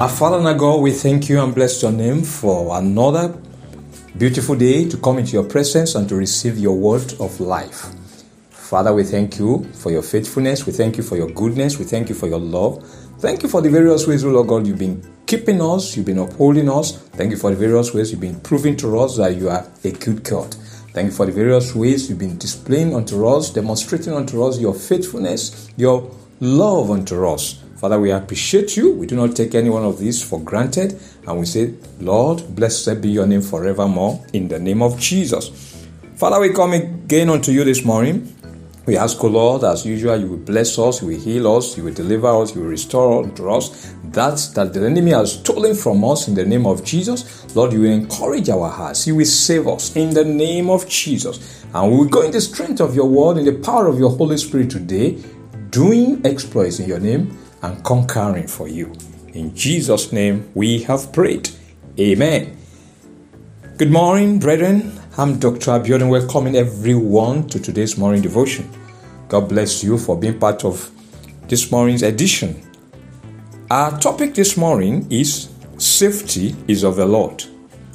Our Father and our God, we thank you and bless your name for another beautiful day to come into your presence and to receive your word of life. Father, we thank you for your faithfulness. We thank you for your goodness. We thank you for your love. Thank you for the various ways, Lord God, you've been keeping us, you've been upholding us. Thank you for the various ways you've been proving to us that you are a good God. Thank you for the various ways you've been displaying unto us, demonstrating unto us your faithfulness, your love unto us. Father, we appreciate you. We do not take any one of these for granted. And we say, Lord, blessed be your name forevermore in the name of Jesus. Father, we come again unto you this morning. We ask, O Lord, as usual, you will bless us, you will heal us, you will deliver us, you will restore unto us that that the enemy has stolen from us in the name of Jesus. Lord, you will encourage our hearts. You will save us in the name of Jesus. And we will go in the strength of your word, in the power of your Holy Spirit today, doing exploits in your name and conquering for you. In Jesus' name we have prayed. Amen. Good morning, brethren. I'm Dr. Abiodun, welcoming everyone to today's morning devotion. God bless you for being part of this morning's edition. Our topic this morning is Safety is of the Lord.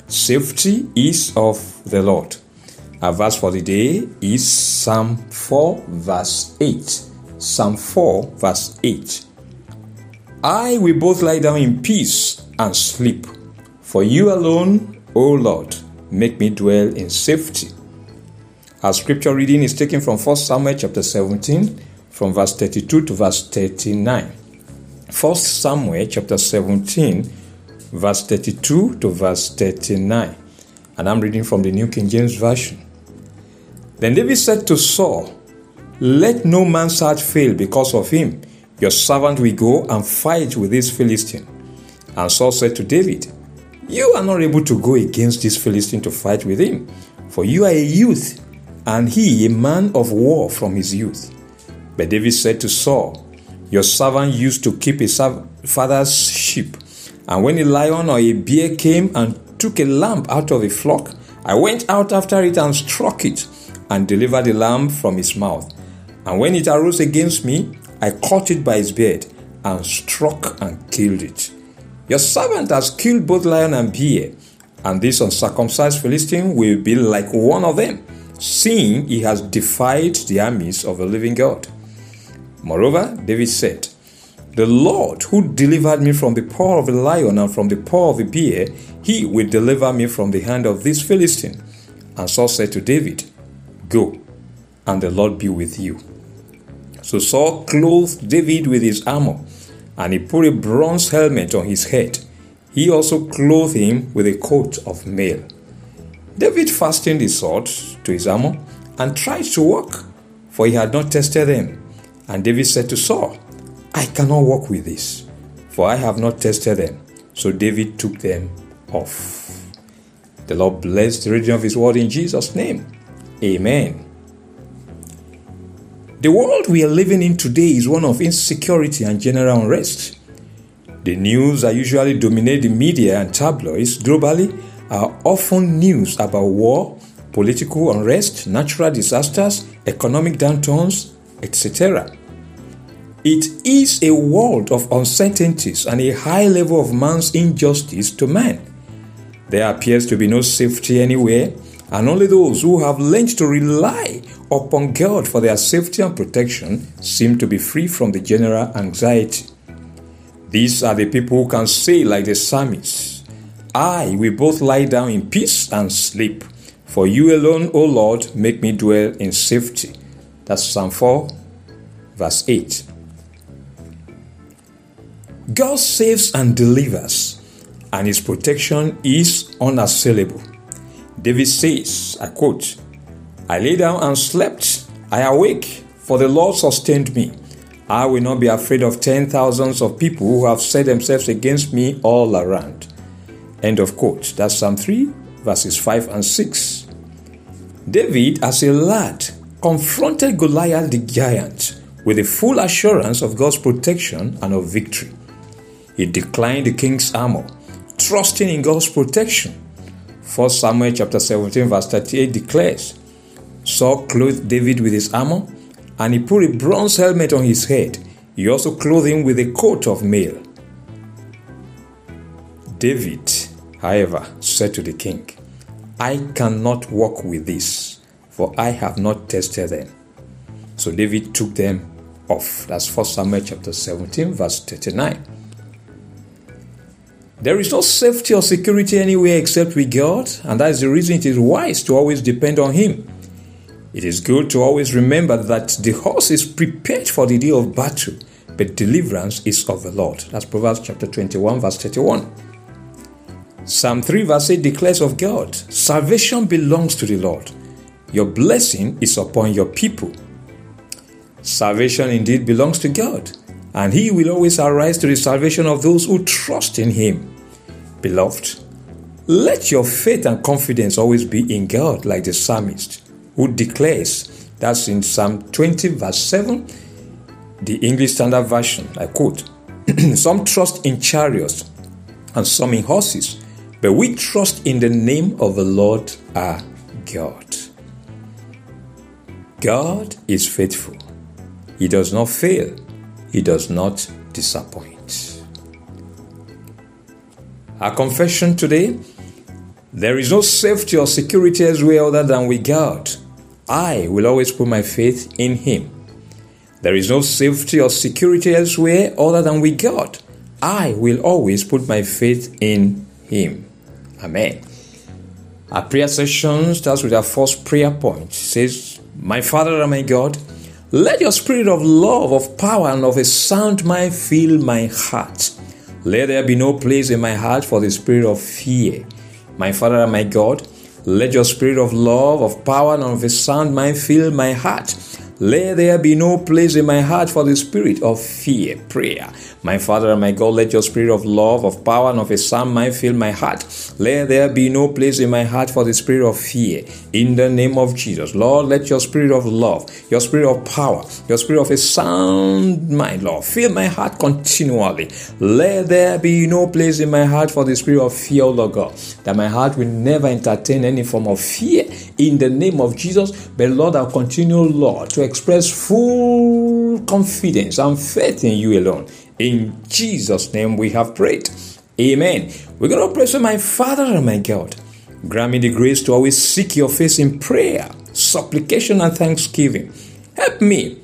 Safety is of the Lord. Our verse for the day is Psalm 4, verse 8. Psalm 4, verse 8. I will both lie down in peace and sleep. For you alone, O Lord, make me dwell in safety. Our scripture reading is taken from 1 Samuel chapter 17, from verse 32 to verse 39. 1 Samuel chapter 17, verse 32 to verse 39. And I'm reading from the New King James Version. Then David said to Saul, Let no man's heart fail because of him your servant will go and fight with this Philistine. And Saul said to David, You are not able to go against this Philistine to fight with him, for you are a youth, and he a man of war from his youth. But David said to Saul, Your servant used to keep his father's sheep, and when a lion or a bear came and took a lamb out of a flock, I went out after it and struck it, and delivered the lamb from his mouth. And when it arose against me, I caught it by its beard and struck and killed it. Your servant has killed both lion and bear, and this uncircumcised Philistine will be like one of them, seeing he has defied the armies of the living God. Moreover, David said, The Lord who delivered me from the paw of the lion and from the paw of the bear, he will deliver me from the hand of this Philistine. And Saul said to David, Go, and the Lord be with you. So Saul clothed David with his armor, and he put a bronze helmet on his head. He also clothed him with a coat of mail. David fastened his sword to his armor and tried to walk, for he had not tested them. And David said to Saul, I cannot walk with this, for I have not tested them. So David took them off. The Lord bless the reading of his word in Jesus' name. Amen. The world we are living in today is one of insecurity and general unrest. The news that usually dominate the media and tabloids globally are often news about war, political unrest, natural disasters, economic downturns, etc. It is a world of uncertainties and a high level of man's injustice to man. There appears to be no safety anywhere, and only those who have learned to rely upon God for their safety and protection seem to be free from the general anxiety. These are the people who can say, like the psalmist, I will both lie down in peace and sleep. For you alone, O Lord, make me dwell in safety. That's Psalm 4, verse 8. God saves and delivers, and his protection is unassailable. David says, I quote, I lay down and slept. I awake, for the Lord sustained me. I will not be afraid of ten thousands of people who have set themselves against me all around. End of quote. That's Psalm 3, verses 5 and 6. David, as a lad, confronted Goliath the giant with the full assurance of God's protection and of victory. He declined the king's armor, trusting in God's protection. 1 Samuel chapter 17 verse 38 declares, Saul clothed David with his armor, and he put a bronze helmet on his head. He also clothed him with a coat of mail. David, however, said to the king, I cannot walk with this, for I have not tested them. So David took them off. That's 1 Samuel chapter 17, verse 39. There is no safety or security anywhere except with God, and that is the reason it is wise to always depend on Him. It is good to always remember that the horse is prepared for the day of battle, but deliverance is of the Lord. That's Proverbs chapter 21, verse 31. Psalm 3, verse 8 declares of God Salvation belongs to the Lord. Your blessing is upon your people. Salvation indeed belongs to God, and He will always arise to the salvation of those who trust in Him. Beloved, let your faith and confidence always be in God, like the psalmist, who declares that's in Psalm 20, verse 7, the English Standard Version. I quote Some trust in chariots and some in horses, but we trust in the name of the Lord our God. God is faithful. He does not fail. He does not disappoint. Our confession today there is no safety or security elsewhere other than with God. I will always put my faith in Him. There is no safety or security elsewhere other than with God. I will always put my faith in Him. Amen. Our prayer session starts with our first prayer point. It says, My Father and my God, let your spirit of love, of power, and of a sound mind fill my heart. Let there be no place in my heart for the spirit of fear. My Father and my God, let your spirit of love, of power, and of a sound mind fill my heart. Let there be no place in my heart for the spirit of fear. Prayer. My Father and my God, let your spirit of love, of power, and of a sound mind fill my heart. Let there be no place in my heart for the spirit of fear. In the name of Jesus, Lord, let your spirit of love, your spirit of power, your spirit of a sound mind, Lord, fill my heart continually. Let there be no place in my heart for the spirit of fear, Lord God, that my heart will never entertain any form of fear. In the name of Jesus, but Lord, I'll continue, Lord, to express full confidence and faith in you alone. In Jesus' name we have prayed. Amen. We're going to pray for my Father and my God. Grant me the grace to always seek your face in prayer, supplication, and thanksgiving. Help me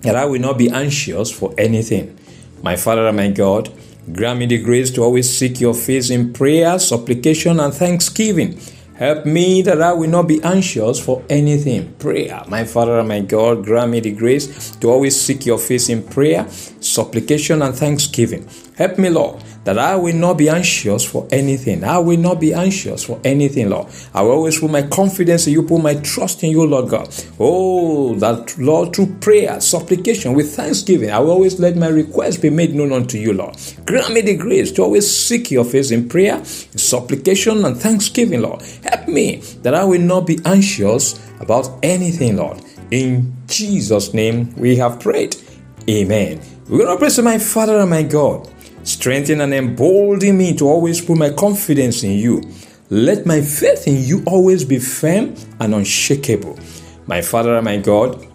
that I will not be anxious for anything. My Father and my God, grant me the grace to always seek your face in prayer, supplication, and thanksgiving. Help me that I will not be anxious for anything. Prayer. My Father and my God, grant me the grace to always seek your face in prayer, supplication, and thanksgiving. Help me, Lord, that I will not be anxious for anything. I will not be anxious for anything, Lord. I will always put my confidence in you, put my trust in you, Lord God. Oh, that, Lord, through prayer, supplication, with thanksgiving, I will always let my request be made known unto you, Lord. Grant me the grace to always seek your face in prayer, in supplication, and thanksgiving, Lord. Help me that I will not be anxious about anything, Lord. In Jesus' name we have prayed. Amen. We're going to pray to my Father and my God. Strengthen and embolden me to always put my confidence in you. Let my faith in you always be firm and unshakable. My Father and my God,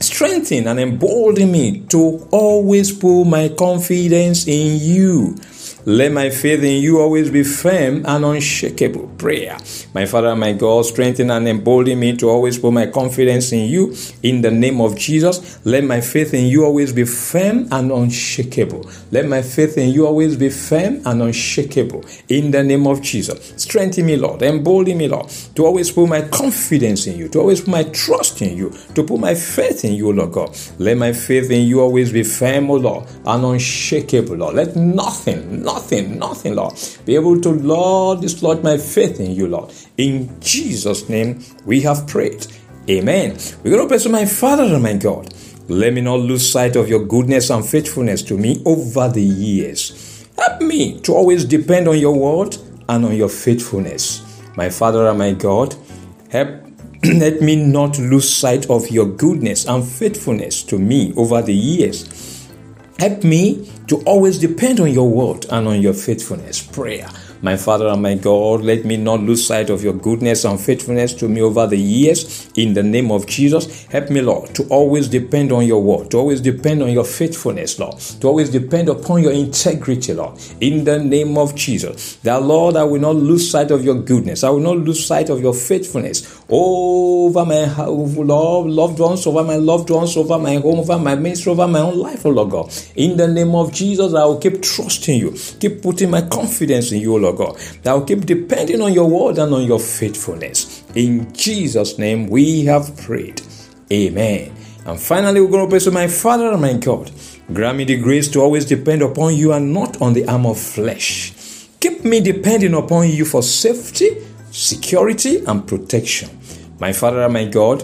strengthen and embolden me to always put my confidence in you. Let my faith in you always be firm and unshakable. Prayer. My Father my God, strengthen and embolden me to always put my confidence in you. In the name of Jesus, let my faith in you always be firm and unshakable. Let my faith in you always be firm and unshakable. In the name of Jesus, strengthen me, Lord. Embolden me, Lord, to always put my confidence in you, to always put my trust in you, to put my faith in you, Lord God. Let my faith in you always be firm, O Lord, and unshakable, Lord. Let nothing, nothing, nothing, nothing, Lord, be able to, Lord, dislodge my faith in you, Lord. In Jesus' name, we have prayed. Amen. We're going to pray to my Father and my God. Let me not lose sight of your goodness and faithfulness to me over the years. Help me to always depend on your word and on your faithfulness. My Father and my God, help let me not lose sight of your goodness and faithfulness to me over the years. Help me to always depend on your word and on your faithfulness. Prayer. My Father and my God, let me not lose sight of your goodness and faithfulness to me over the years. In the name of Jesus, help me, Lord, to always depend on your word, to always depend on your faithfulness, Lord, to always depend upon your integrity, Lord. In the name of Jesus, that Lord, I will not lose sight of your goodness. I will not lose sight of your faithfulness over my love, loved ones, over my loved ones, over my home, over my ministry, over my own life, oh Lord God. In the name of Jesus, I will keep trusting you, keep putting my confidence in you, Lord God. I will keep depending on your word and on your faithfulness. In Jesus' name, we have prayed. Amen. And finally, we're going to pray to my Father and my God. Grant me the grace to always depend upon you and not on the arm of flesh. Keep me depending upon you for safety, security, and protection. My Father and my God,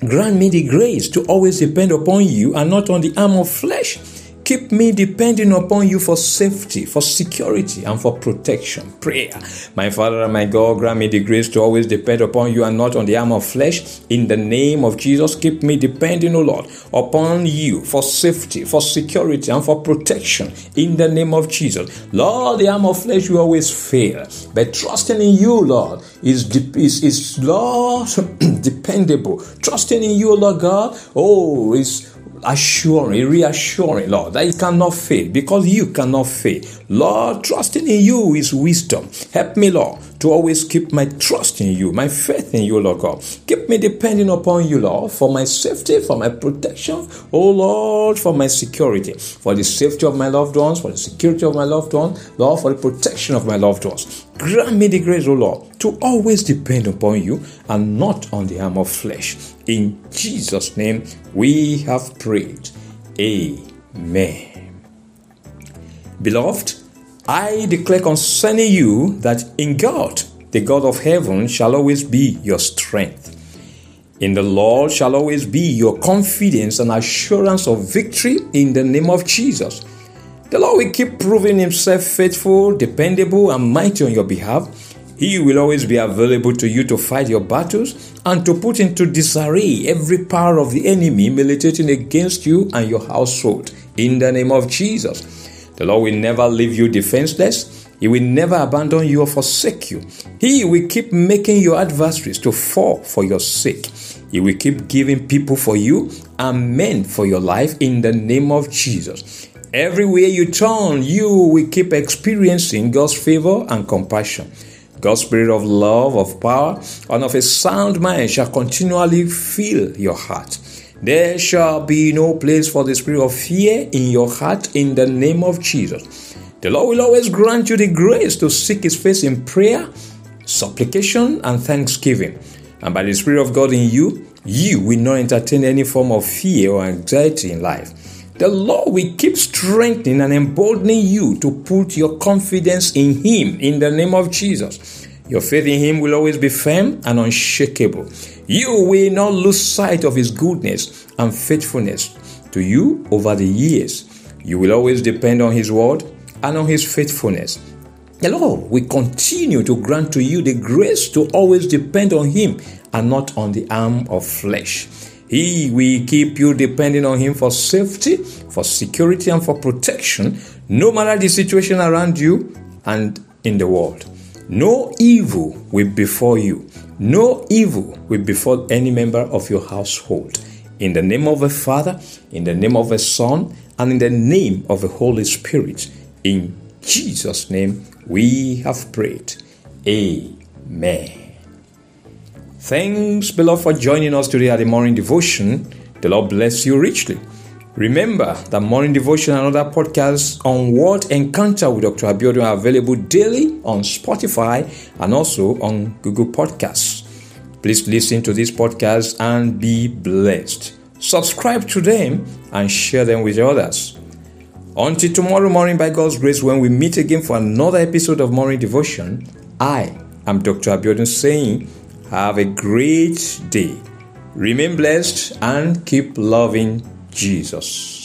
grant me the grace to always depend upon you and not on the arm of flesh. Keep me depending upon you for safety, for security, and for protection. Prayer. My Father and my God, grant me the grace to always depend upon you and not on the arm of flesh. In the name of Jesus, keep me depending, O Lord, upon you for safety, for security, and for protection. In the name of Jesus. Lord, the arm of flesh will always fail. But trusting in you, Lord, is, is, is Lord, dependable. Trusting in you, Lord God, oh, is assuring, reassuring, Lord, that it cannot fail because you cannot fail. Lord, trusting in you is wisdom. Help me, Lord, to always keep my trust in you, my faith in you, Lord God. Keep me depending upon you, Lord, for my safety, for my protection, oh Lord, for my security, for the safety of my loved ones, for the security of my loved ones, Lord, for the protection of my loved ones. Grant me the grace, O Lord, to always depend upon you and not on the arm of flesh. In Jesus' name we have prayed. Amen. Beloved, I declare concerning you that in God, the God of heaven, shall always be your strength. In the Lord shall always be your confidence and assurance of victory in the name of Jesus. The Lord will keep proving Himself faithful, dependable, and mighty on your behalf. He will always be available to you to fight your battles and to put into disarray every power of the enemy militating against you and your household. In the name of Jesus. The Lord will never leave you defenseless. He will never abandon you or forsake you. He will keep making your adversaries to fall for your sake. He will keep giving people for you and men for your life in the name of Jesus. Everywhere you turn, you will keep experiencing God's favor and compassion. God's spirit of love, of power, and of a sound mind shall continually fill your heart. There shall be no place for the spirit of fear in your heart in the name of Jesus. The Lord will always grant you the grace to seek His face in prayer, supplication, and thanksgiving. And by the Spirit of God in you, you will not entertain any form of fear or anxiety in life. The Lord will keep strengthening and emboldening you to put your confidence in Him in the name of Jesus. Your faith in Him will always be firm and unshakable. You will not lose sight of His goodness and faithfulness to you over the years. You will always depend on His word and on His faithfulness. The Lord will continue to grant to you the grace to always depend on Him and not on the arm of flesh. He will keep you depending on Him for safety, for security, and for protection, no matter the situation around you and in the world. No evil will befall you, no evil will befall any member of your household. In the name of the Father, in the name of the Son, and in the name of the Holy Spirit, in Jesus' name we have prayed. Amen. Thanks, beloved, for joining us today at the morning devotion. The Lord bless you richly. Remember that morning devotion and other podcasts on Word Encounter with Dr. Abiodun are available daily on Spotify and also on Google Podcasts. Please listen to these podcasts and be blessed. Subscribe to them and share them with others. Until tomorrow morning, by God's grace, when we meet again for another episode of Morning Devotion, I am Dr. Abiodun saying, have a great day. Remain blessed and keep loving Jesus.